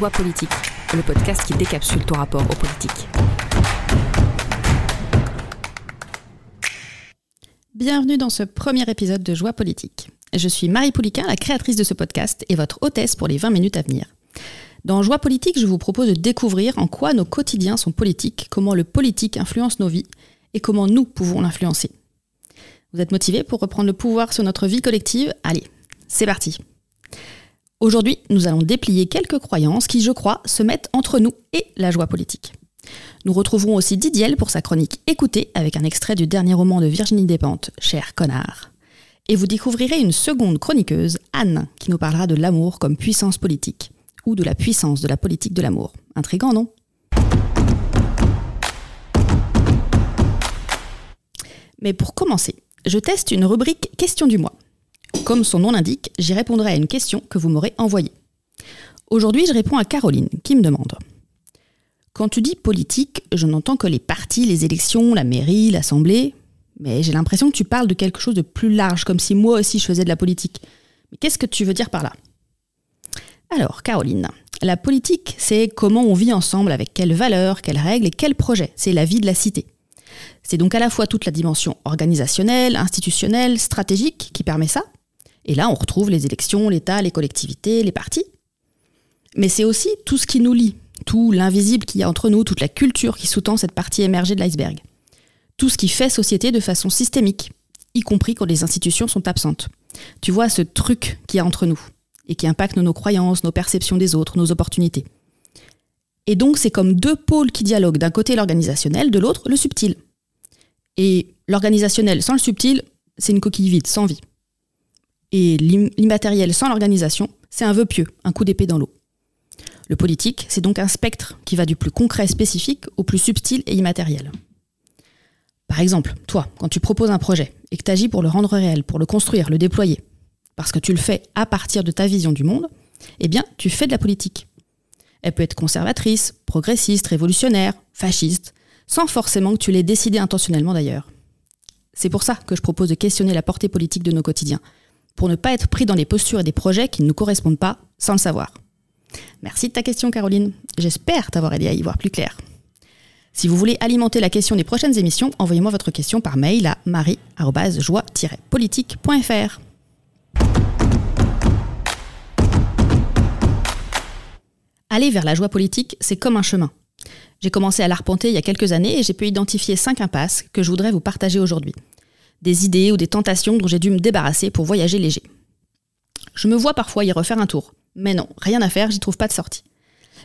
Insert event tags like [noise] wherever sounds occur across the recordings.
Joie politique, le podcast qui décapsule ton rapport aux politiques. Bienvenue dans ce premier épisode de Joie politique. Je suis Marie Pouliquin, la créatrice de ce podcast et votre hôtesse pour les 20 minutes à venir. Dans Joie politique, je vous propose de découvrir en quoi nos quotidiens sont politiques, comment le politique influence nos vies et comment nous pouvons l'influencer. Vous êtes motivés pour reprendre le pouvoir sur notre vie collective? Allez, c'est parti. Aujourd'hui, nous allons déplier quelques croyances qui, je crois, se mettent entre nous et la joie politique. Nous retrouverons aussi Didiel pour sa chronique Écoutez avec un extrait du dernier roman de Virginie Despentes, Cher connard. Et vous découvrirez une seconde chroniqueuse, Anne, qui nous parlera de l'amour comme puissance politique, ou de la puissance de la politique de l'amour. Intrigant, non? Mais pour commencer, je teste une rubrique Question du mois. Comme son nom l'indique, j'y répondrai à une question que vous m'aurez envoyée. Aujourd'hui, je réponds à Caroline, qui me demande Quand tu dis politique, je n'entends que les partis, les élections, la mairie, l'assemblée, mais j'ai l'impression que tu parles de quelque chose de plus large, comme si moi aussi je faisais de la politique. Mais qu'est-ce que tu veux dire par là? Alors, Caroline, la politique, c'est comment on vit ensemble, avec quelles valeurs, quelles règles et quels projets. C'est la vie de la cité. C'est donc à la fois toute la dimension organisationnelle, institutionnelle, stratégique qui permet ça. Et là, on retrouve les élections, l'État, les collectivités, les partis. Mais c'est aussi tout ce qui nous lie, tout l'invisible qu'il y a entre nous, toute la culture qui sous-tend cette partie émergée de l'iceberg. Tout ce qui fait société de façon systémique, y compris quand les institutions sont absentes. Tu vois ce truc qu'il y a entre nous et qui impacte nos croyances, nos perceptions des autres, nos opportunités. Et donc c'est comme deux pôles qui dialoguent, d'un côté l'organisationnel, de l'autre le subtil. Et l'organisationnel sans le subtil, c'est une coquille vide, sans vie. Et l'immatériel sans l'organisation, c'est un vœu pieux, un coup d'épée dans l'eau. Le politique, c'est donc un spectre qui va du plus concret spécifique au plus subtil et immatériel. Par exemple, toi, quand tu proposes un projet et que tu agis pour le rendre réel, pour le construire, le déployer, parce que tu le fais à partir de ta vision du monde, eh bien, tu fais de la politique. Elle peut être conservatrice, progressiste, révolutionnaire, fasciste, sans forcément que tu l'aies décidé intentionnellement d'ailleurs. C'est pour ça que je propose de questionner la portée politique de nos quotidiens, pour ne pas être pris dans des postures et des projets qui ne nous correspondent pas sans le savoir. Merci de ta question Caroline, j'espère t'avoir aidé à y voir plus clair. Si vous voulez alimenter la question des prochaines émissions, envoyez-moi votre question par mail à marie-joie-politique.fr. Aller vers la joie politique, c'est comme un chemin. J'ai commencé à l'arpenter il y a quelques années et j'ai pu identifier cinq impasses que je voudrais vous partager aujourd'hui. Des idées ou des tentations dont j'ai dû me débarrasser pour voyager léger. Je me vois parfois y refaire un tour, mais non, rien à faire, j'y trouve pas de sortie.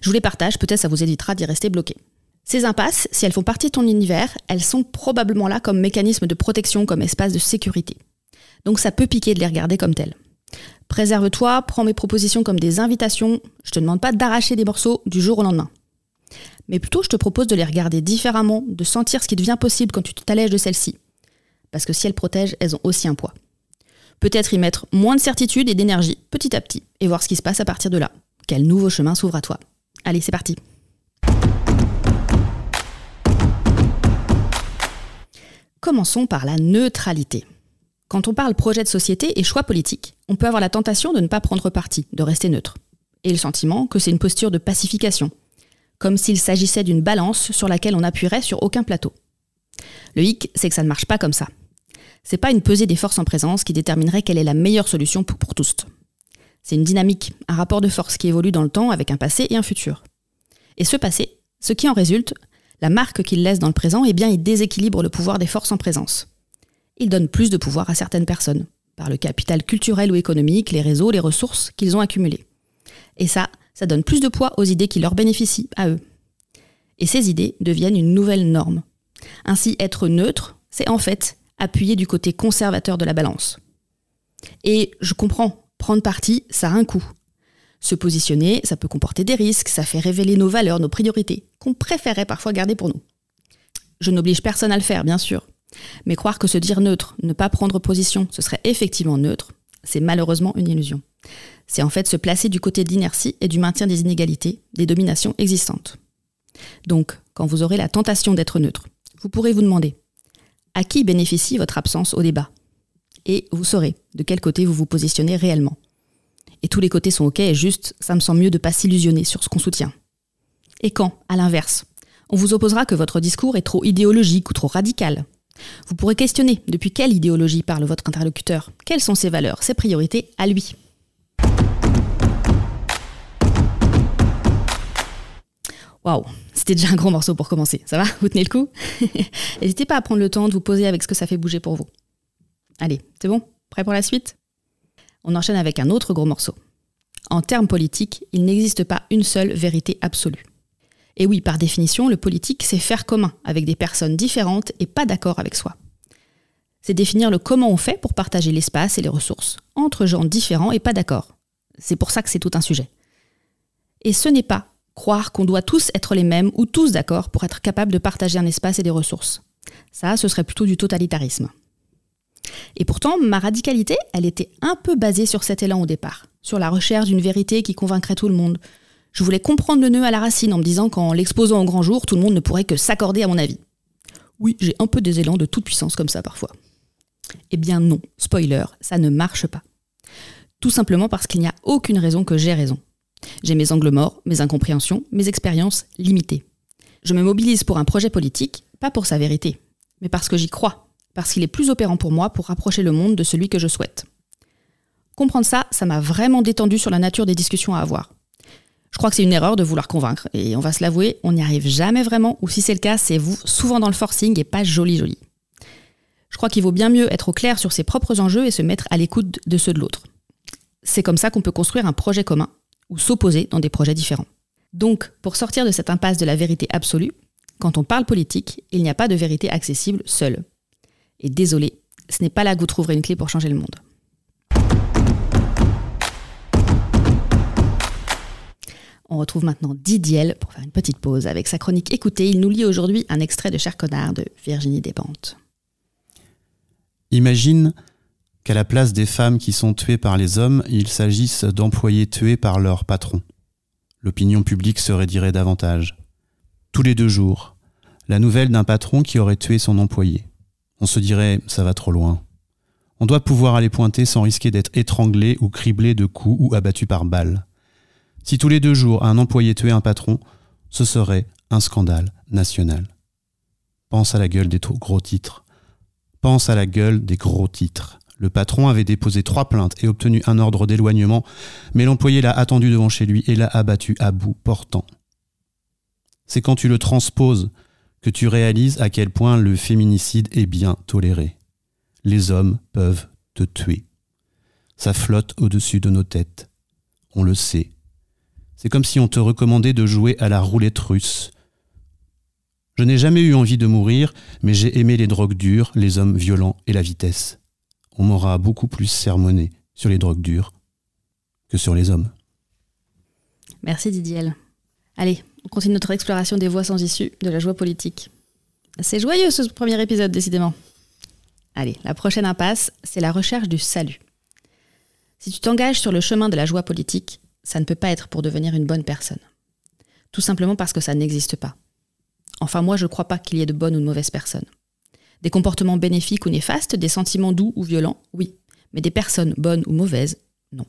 Je vous les partage, peut-être ça vous évitera d'y rester bloqué. Ces impasses, si elles font partie de ton univers, elles sont probablement là comme mécanisme de protection, comme espace de sécurité. Donc ça peut piquer de les regarder comme telles. Préserve-toi, prends mes propositions comme des invitations, je te demande pas d'arracher des morceaux du jour au lendemain mais plutôt je te propose de les regarder différemment, de sentir ce qui devient possible quand tu t'allèges de celles-ci. Parce que si elles protègent, elles ont aussi un poids. Peut-être y mettre moins de certitude et d'énergie petit à petit, et voir ce qui se passe à partir de là. Quel nouveau chemin s'ouvre à toi. Allez, c'est parti. Commençons par la neutralité. Quand on parle projet de société et choix politique, on peut avoir la tentation de ne pas prendre parti, de rester neutre. Et le sentiment que c'est une posture de pacification, comme s'il s'agissait d'une balance sur laquelle on n'appuierait sur aucun plateau. Le hic, c'est que ça ne marche pas comme ça. C'est pas une pesée des forces en présence qui déterminerait quelle est la meilleure solution pour, tous. C'est une dynamique, un rapport de force qui évolue dans le temps avec un passé et un futur. Et ce passé, ce qui en résulte, la marque qu'il laisse dans le présent, eh bien, il déséquilibre le pouvoir des forces en présence. Il donne plus de pouvoir à certaines personnes, par le capital culturel ou économique, les réseaux, les ressources qu'ils ont accumulés. Et ça, ça donne plus de poids aux idées qui leur bénéficient à eux. Et ces idées deviennent une nouvelle norme. Ainsi, être neutre, c'est en fait appuyer du côté conservateur de la balance. Et je comprends, prendre parti, ça a un coût. Se positionner, ça peut comporter des risques, ça fait révéler nos valeurs, nos priorités, qu'on préférait parfois garder pour nous. Je n'oblige personne à le faire, bien sûr. Mais croire que se dire neutre, ne pas prendre position, ce serait effectivement neutre, c'est malheureusement une illusion. C'est en fait se placer du côté de l'inertie et du maintien des inégalités, des dominations existantes. Donc, quand vous aurez la tentation d'être neutre, vous pourrez vous demander à qui bénéficie votre absence au débat? Et vous saurez de quel côté vous vous positionnez réellement. et tous les côtés sont ok, et juste, ça me semble mieux de pas s'illusionner sur ce qu'on soutient. Et quand, à l'inverse, on vous opposera que votre discours est trop idéologique ou trop radical, vous pourrez questionner depuis quelle idéologie parle votre interlocuteur, quelles sont ses valeurs, ses priorités à lui? Waouh, c'était déjà un gros morceau pour commencer. Ça va Vous tenez le coup [laughs] N'hésitez pas à prendre le temps de vous poser avec ce que ça fait bouger pour vous. Allez, c'est bon? Prêt pour la suite? On enchaîne avec un autre gros morceau. En termes politiques, il n'existe pas une seule vérité absolue. Et oui, par définition, le politique, c'est faire commun avec des personnes différentes et pas d'accord avec soi. C'est définir le comment on fait pour partager l'espace et les ressources entre gens différents et pas d'accord. C'est pour ça que c'est tout un sujet. Et ce n'est pas croire qu'on doit tous être les mêmes ou tous d'accord pour être capable de partager un espace et des ressources. Ça, ce serait plutôt du totalitarisme. Et pourtant, ma radicalité, elle était un peu basée sur cet élan au départ, sur la recherche d'une vérité qui convaincrait tout le monde, je voulais comprendre le nœud à la racine en me disant qu'en l'exposant au grand jour, tout le monde ne pourrait que s'accorder à mon avis. Oui, j'ai un peu des élans de toute puissance comme ça parfois. Eh bien non, spoiler, ça ne marche pas. Tout simplement parce qu'il n'y a aucune raison que j'ai raison. J'ai mes angles morts, mes incompréhensions, mes expériences limitées. Je me mobilise pour un projet politique, pas pour sa vérité, mais parce que j'y crois, parce qu'il est plus opérant pour moi pour rapprocher le monde de celui que je souhaite. Comprendre ça, ça m'a vraiment détendu sur la nature des discussions à avoir. Je crois que c'est une erreur de vouloir convaincre, et on va se l'avouer, on n'y arrive jamais vraiment, ou si c'est le cas, c'est souvent dans le forcing et pas joli joli. Je crois qu'il vaut bien mieux être au clair sur ses propres enjeux et se mettre à l'écoute de ceux de l'autre. C'est comme ça qu'on peut construire un projet commun, ou s'opposer dans des projets différents. Donc, pour sortir de cette impasse de la vérité absolue, quand on parle politique, il n'y a pas de vérité accessible seule. Et désolé, ce n'est pas là que vous trouverez une clé pour changer le monde. On retrouve maintenant Didiel pour faire une petite pause avec sa chronique Écoutez. Il nous lit aujourd'hui un extrait de Cher Connard de Virginie Despentes. Imagine qu'à la place des femmes qui sont tuées par les hommes, il s'agisse d'employés tués par leur patron. L'opinion publique se raidirait davantage. Tous les deux jours, la nouvelle d'un patron qui aurait tué son employé. On se dirait ça va trop loin. On doit pouvoir aller pointer sans risquer d'être étranglé ou criblé de coups ou abattu par balles. Si tous les deux jours un employé tuait un patron, ce serait un scandale national. Pense à la gueule des gros titres. Pense à la gueule des gros titres. Le patron avait déposé trois plaintes et obtenu un ordre d'éloignement, mais l'employé l'a attendu devant chez lui et l'a abattu à bout portant. C'est quand tu le transposes que tu réalises à quel point le féminicide est bien toléré. Les hommes peuvent te tuer. Ça flotte au-dessus de nos têtes. On le sait, c'est comme si on te recommandait de jouer à la roulette russe. Je n'ai jamais eu envie de mourir, mais j'ai aimé les drogues dures, les hommes violents et la vitesse. On m'aura beaucoup plus sermonné sur les drogues dures que sur les hommes. Merci Didier. Allez, on continue notre exploration des voies sans issue de la joie politique. C'est joyeux ce premier épisode, décidément. Allez, la prochaine impasse, c'est la recherche du salut. Si tu t'engages sur le chemin de la joie politique, ça ne peut pas être pour devenir une bonne personne. Tout simplement parce que ça n'existe pas. Enfin, moi, je ne crois pas qu'il y ait de bonnes ou de mauvaises personnes. Des comportements bénéfiques ou néfastes, des sentiments doux ou violents, oui. Mais des personnes bonnes ou mauvaises, non.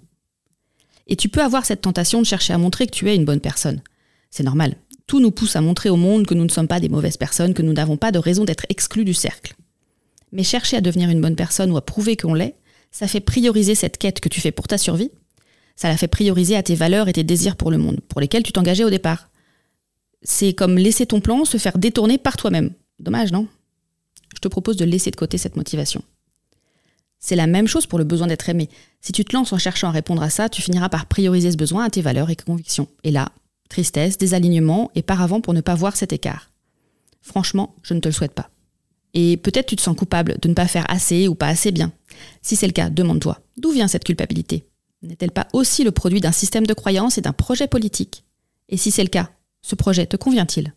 Et tu peux avoir cette tentation de chercher à montrer que tu es une bonne personne. C'est normal. Tout nous pousse à montrer au monde que nous ne sommes pas des mauvaises personnes, que nous n'avons pas de raison d'être exclus du cercle. Mais chercher à devenir une bonne personne ou à prouver qu'on l'est, ça fait prioriser cette quête que tu fais pour ta survie ça la fait prioriser à tes valeurs et tes désirs pour le monde, pour lesquels tu t'engageais au départ. C'est comme laisser ton plan se faire détourner par toi-même. Dommage, non? Je te propose de laisser de côté cette motivation. C'est la même chose pour le besoin d'être aimé. Si tu te lances en cherchant à répondre à ça, tu finiras par prioriser ce besoin à tes valeurs et convictions. Et là, tristesse, désalignement et paravent pour ne pas voir cet écart. Franchement, je ne te le souhaite pas. Et peut-être tu te sens coupable de ne pas faire assez ou pas assez bien. Si c'est le cas, demande-toi, d'où vient cette culpabilité? N'est-elle pas aussi le produit d'un système de croyance et d'un projet politique? Et si c'est le cas, ce projet te convient-il?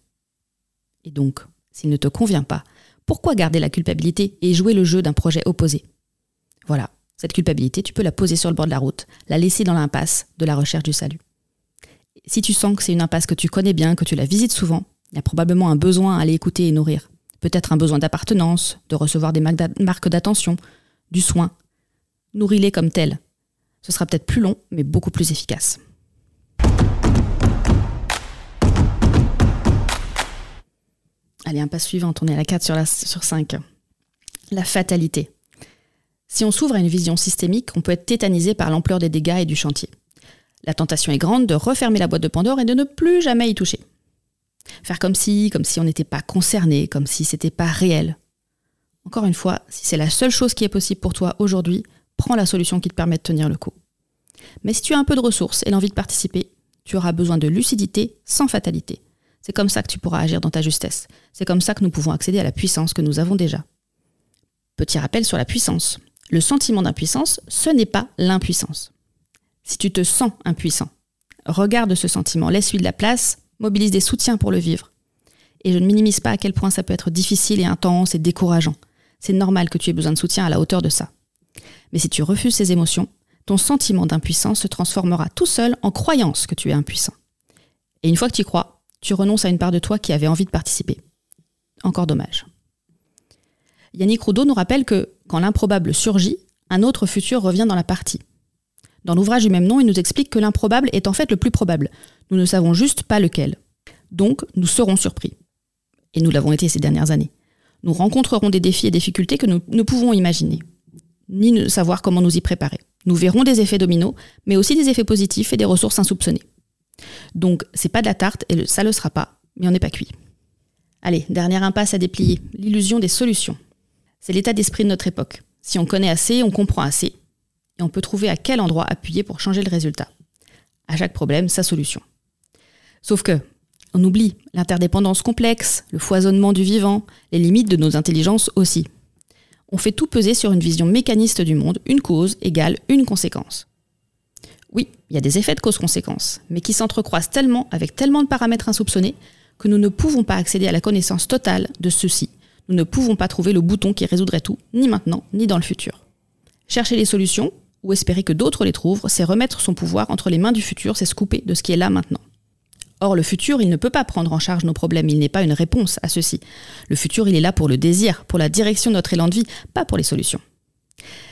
Et donc, s'il ne te convient pas, pourquoi garder la culpabilité et jouer le jeu d'un projet opposé? Voilà, cette culpabilité, tu peux la poser sur le bord de la route, la laisser dans l'impasse de la recherche du salut. Si tu sens que c'est une impasse que tu connais bien, que tu la visites souvent, il y a probablement un besoin à aller écouter et nourrir. Peut-être un besoin d'appartenance, de recevoir des marques d'attention, du soin. Nourris-les comme tels Ce sera peut-être plus long, mais beaucoup plus efficace. Allez, un pas suivante, on est à la 4 sur, la, sur 5. La fatalité. Si on s'ouvre à une vision systémique, on peut être tétanisé par l'ampleur des dégâts et du chantier. La tentation est grande de refermer la boîte de Pandore et de ne plus jamais y toucher. Faire comme si, comme si on n'était pas concerné, comme si c'était pas réel. Encore une fois, si c'est la seule chose qui est possible pour toi aujourd'hui, prends la solution qui te permet de tenir le coup. Mais si tu as un peu de ressources et l'envie de participer, tu auras besoin de lucidité sans fatalité. C'est comme ça que tu pourras agir dans ta justesse. C'est comme ça que nous pouvons accéder à la puissance que nous avons déjà. Petit rappel sur la puissance. Le sentiment d'impuissance, ce n'est pas l'impuissance. Si tu te sens impuissant, regarde ce sentiment, laisse-lui de la place, mobilise des soutiens pour le vivre. Et je ne minimise pas à quel point ça peut être difficile et intense et décourageant. C'est normal que tu aies besoin de soutien à la hauteur de ça. Mais si tu refuses ces émotions, ton sentiment d'impuissance se transformera tout seul en croyance que tu es impuissant. Et une fois que tu y crois, tu renonces à une part de toi qui avait envie de participer. Encore dommage. Yannick Roudot nous rappelle que quand l'improbable surgit, un autre futur revient dans la partie. Dans l'ouvrage du même nom, il nous explique que l'improbable est en fait le plus probable. Nous ne savons juste pas lequel. Donc, nous serons surpris. Et nous l'avons été ces dernières années. Nous rencontrerons des défis et difficultés que nous ne pouvons imaginer, ni savoir comment nous y préparer. Nous verrons des effets dominos, mais aussi des effets positifs et des ressources insoupçonnées. Donc, c'est pas de la tarte et ça le sera pas, mais on n'est pas cuit. Allez, dernière impasse à déplier, l'illusion des solutions. C'est l'état d'esprit de notre époque. Si on connaît assez, on comprend assez, et on peut trouver à quel endroit appuyer pour changer le résultat. À chaque problème, sa solution. Sauf que, on oublie l'interdépendance complexe, le foisonnement du vivant, les limites de nos intelligences aussi. On fait tout peser sur une vision mécaniste du monde, une cause égale une conséquence. Oui, il y a des effets de cause-conséquence, mais qui s'entrecroisent tellement avec tellement de paramètres insoupçonnés que nous ne pouvons pas accéder à la connaissance totale de ceux-ci. Nous ne pouvons pas trouver le bouton qui résoudrait tout, ni maintenant, ni dans le futur. Chercher les solutions, ou espérer que d'autres les trouvent, c'est remettre son pouvoir entre les mains du futur, c'est se couper de ce qui est là maintenant. Or, le futur, il ne peut pas prendre en charge nos problèmes, il n'est pas une réponse à ceux-ci. Le futur, il est là pour le désir, pour la direction de notre élan de vie, pas pour les solutions.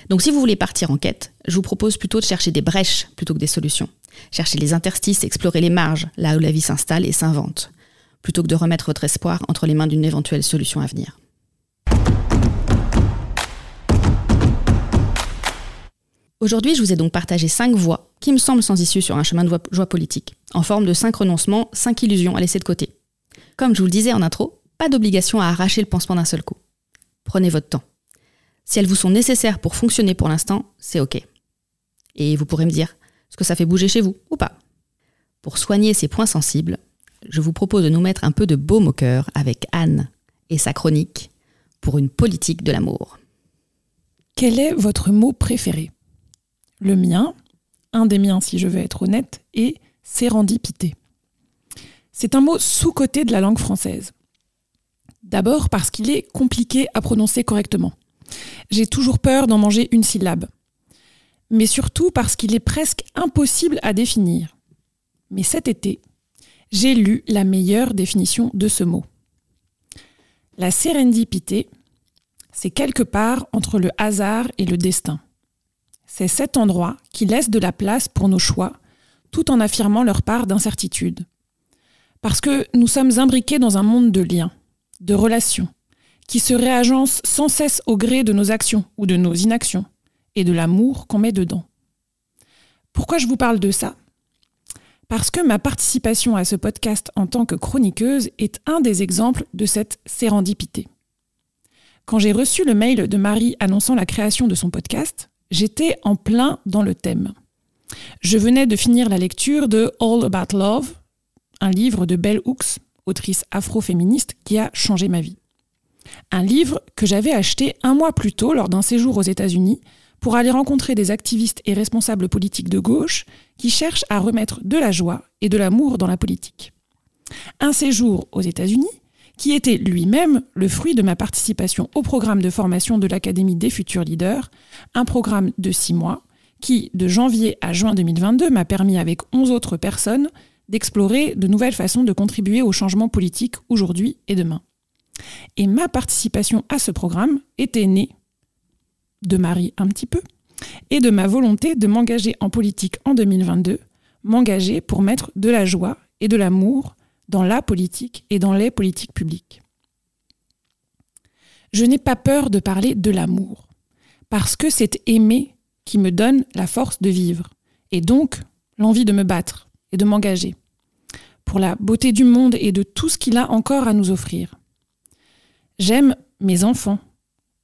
Donc si vous voulez partir en quête, je vous propose plutôt de chercher des brèches plutôt que des solutions. Chercher les interstices, explorer les marges, là où la vie s'installe et s'invente, plutôt que de remettre votre espoir entre les mains d'une éventuelle solution à venir. Aujourd'hui, je vous ai donc partagé cinq voies qui me semblent sans issue sur un chemin de joie politique, en forme de cinq renoncements, cinq illusions à laisser de côté. Comme je vous le disais en intro, pas d'obligation à arracher le pansement d'un seul coup. Prenez votre temps. Si elles vous sont nécessaires pour fonctionner pour l'instant, c'est OK. Et vous pourrez me dire ce que ça fait bouger chez vous ou pas? Pour soigner ces points sensibles, je vous propose de nous mettre un peu de baume au cœur avec Anne et sa chronique pour une politique de l'amour. Quel est votre mot préféré? Le mien, un des miens si je veux être honnête, est sérendipité. C'est un mot sous-coté de la langue française. D'abord parce qu'il est compliqué à prononcer correctement. J'ai toujours peur d'en manger une syllabe. Mais surtout parce qu'il est presque impossible à définir. Mais cet été, j'ai lu la meilleure définition de ce mot. La sérendipité, c'est quelque part entre le hasard et le destin. C'est cet endroit qui laisse de la place pour nos choix, tout en affirmant leur part d'incertitude. Parce que nous sommes imbriqués dans un monde de liens, de relations, qui se réagence sans cesse au gré de nos actions ou de nos inactions, et de l'amour qu'on met dedans. Pourquoi je vous parle de ça? Parce que ma participation à ce podcast en tant que chroniqueuse est un des exemples de cette sérendipité. Quand j'ai reçu le mail de Marie annonçant la création de son podcast, j'étais en plein dans le thème. Je venais de finir la lecture de All About Love, un livre de Bell Hooks, autrice afro-féministe qui a changé ma vie. Un livre que j'avais acheté un mois plus tôt lors d'un séjour aux États-Unis pour aller rencontrer des activistes et responsables politiques de gauche qui cherchent à remettre de la joie et de l'amour dans la politique. Un séjour aux États-Unis qui était lui-même le fruit de ma participation au programme de formation de l'Académie des futurs leaders, un programme de six mois qui, de janvier à juin 2022, m'a permis avec onze autres personnes d'explorer de nouvelles façons de contribuer au changement politique aujourd'hui et demain. Et ma participation à ce programme était née de Marie un petit peu, et de ma volonté de m'engager en politique en 2022, m'engager pour mettre de la joie et de l'amour dans la politique et dans les politiques publiques. Je n'ai pas peur de parler de l'amour, parce que c'est aimer qui me donne la force de vivre, et donc l'envie de me battre et de m'engager, pour la beauté du monde et de tout ce qu'il a encore à nous offrir. J'aime mes enfants,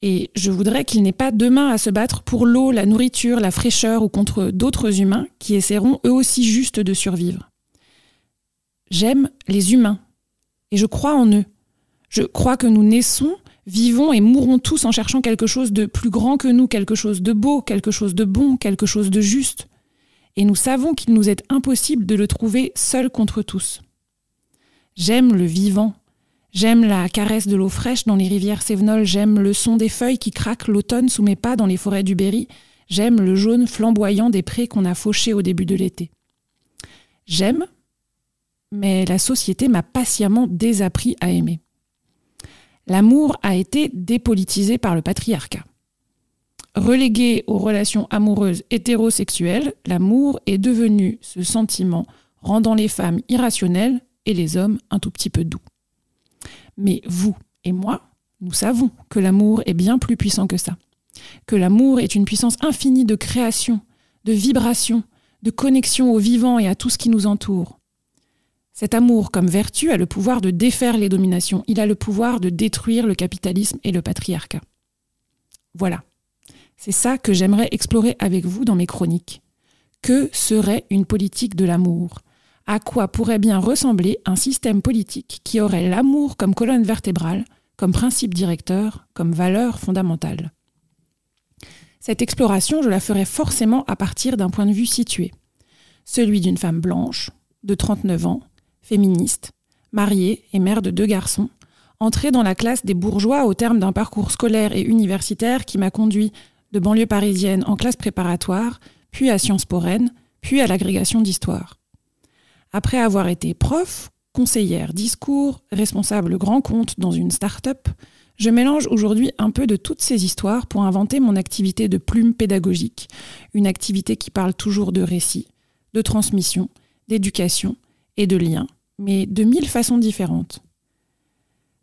et je voudrais qu'ils n'aient pas demain à se battre pour l'eau, la nourriture, la fraîcheur ou contre d'autres humains qui essaieront eux aussi juste de survivre. J'aime les humains, et je crois en eux. Je crois que nous naissons vivons et mourrons tous en cherchant quelque chose de plus grand que nous, quelque chose de beau, quelque chose de bon, quelque chose de juste. Et nous savons qu'il nous est impossible de le trouver seul contre tous. J'aime le vivant. J'aime la caresse de l'eau fraîche dans les rivières sévenoles. J'aime le son des feuilles qui craquent l'automne sous mes pas dans les forêts du Berry. J'aime le jaune flamboyant des prés qu'on a fauchés au début de l'été. J'aime, mais la société m'a patiemment désappris à aimer l'amour a été dépolitisé par le patriarcat. Relégué aux relations amoureuses hétérosexuelles, l'amour est devenu ce sentiment rendant les femmes irrationnelles et les hommes un tout petit peu doux. Mais vous et moi, nous savons que l'amour est bien plus puissant que ça, que l'amour est une puissance infinie de création, de vibration, de connexion au vivant et à tout ce qui nous entoure, cet amour comme vertu a le pouvoir de défaire les dominations, il a le pouvoir de détruire le capitalisme et le patriarcat. Voilà, c'est ça que j'aimerais explorer avec vous dans mes chroniques. Que serait une politique de l'amour? À quoi pourrait bien ressembler un système politique qui aurait l'amour comme colonne vertébrale, comme principe directeur, comme valeur fondamentale Cette exploration, je la ferai forcément à partir d'un point de vue situé, celui d'une femme blanche, de 39 ans, féministe, mariée et mère de deux garçons, entrée dans la classe des bourgeois au terme d'un parcours scolaire et universitaire qui m'a conduit de banlieue parisienne en classe préparatoire, puis à Sciences Po Rennes, puis à l'agrégation d'histoire. Après avoir été prof, conseillère discours, responsable grand compte dans une start-up, je mélange aujourd'hui un peu de toutes ces histoires pour inventer mon activité de plume pédagogique, une activité qui parle toujours de récit, de transmission, d'éducation et de liens, mais de mille façons différentes.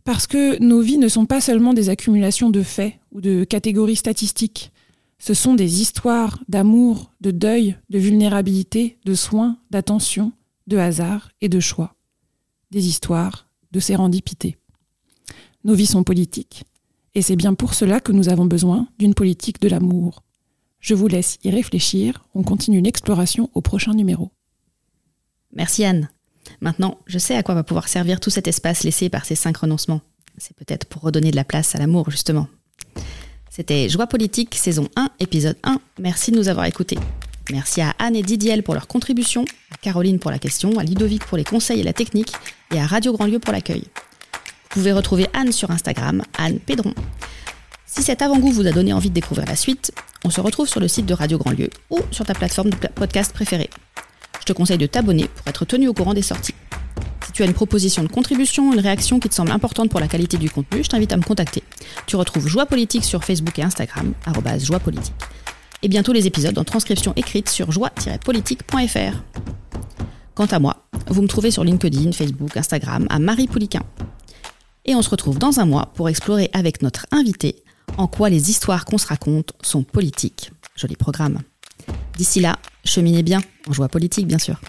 Parce que nos vies ne sont pas seulement des accumulations de faits ou de catégories statistiques, ce sont des histoires d'amour, de deuil, de vulnérabilité, de soins, d'attention, de hasard et de choix. Des histoires de sérendipité. Nos vies sont politiques, et c'est bien pour cela que nous avons besoin d'une politique de l'amour. Je vous laisse y réfléchir, on continue l'exploration au prochain numéro. Merci Anne. Maintenant, je sais à quoi va pouvoir servir tout cet espace laissé par ces cinq renoncements. C'est peut-être pour redonner de la place à l'amour, justement. C'était Joie politique, saison 1, épisode 1. Merci de nous avoir écoutés. Merci à Anne et Didiel pour leur contribution, à Caroline pour la question, à Ludovic pour les conseils et la technique, et à Radio Grandlieu pour l'accueil. Vous pouvez retrouver Anne sur Instagram, Anne Pédron. Si cet avant-goût vous a donné envie de découvrir la suite, on se retrouve sur le site de Radio Grandlieu ou sur ta plateforme de podcast préférée je te conseille de t'abonner pour être tenu au courant des sorties. Si tu as une proposition de contribution, une réaction qui te semble importante pour la qualité du contenu, je t'invite à me contacter. Tu retrouves Joie Politique sur Facebook et Instagram, Joie Politique. Et bientôt les épisodes en transcription écrite sur joie-politique.fr. Quant à moi, vous me trouvez sur LinkedIn, Facebook, Instagram à Marie Pouliquin. Et on se retrouve dans un mois pour explorer avec notre invité en quoi les histoires qu'on se raconte sont politiques. Joli programme. D'ici là, cheminez bien, en joie politique bien sûr.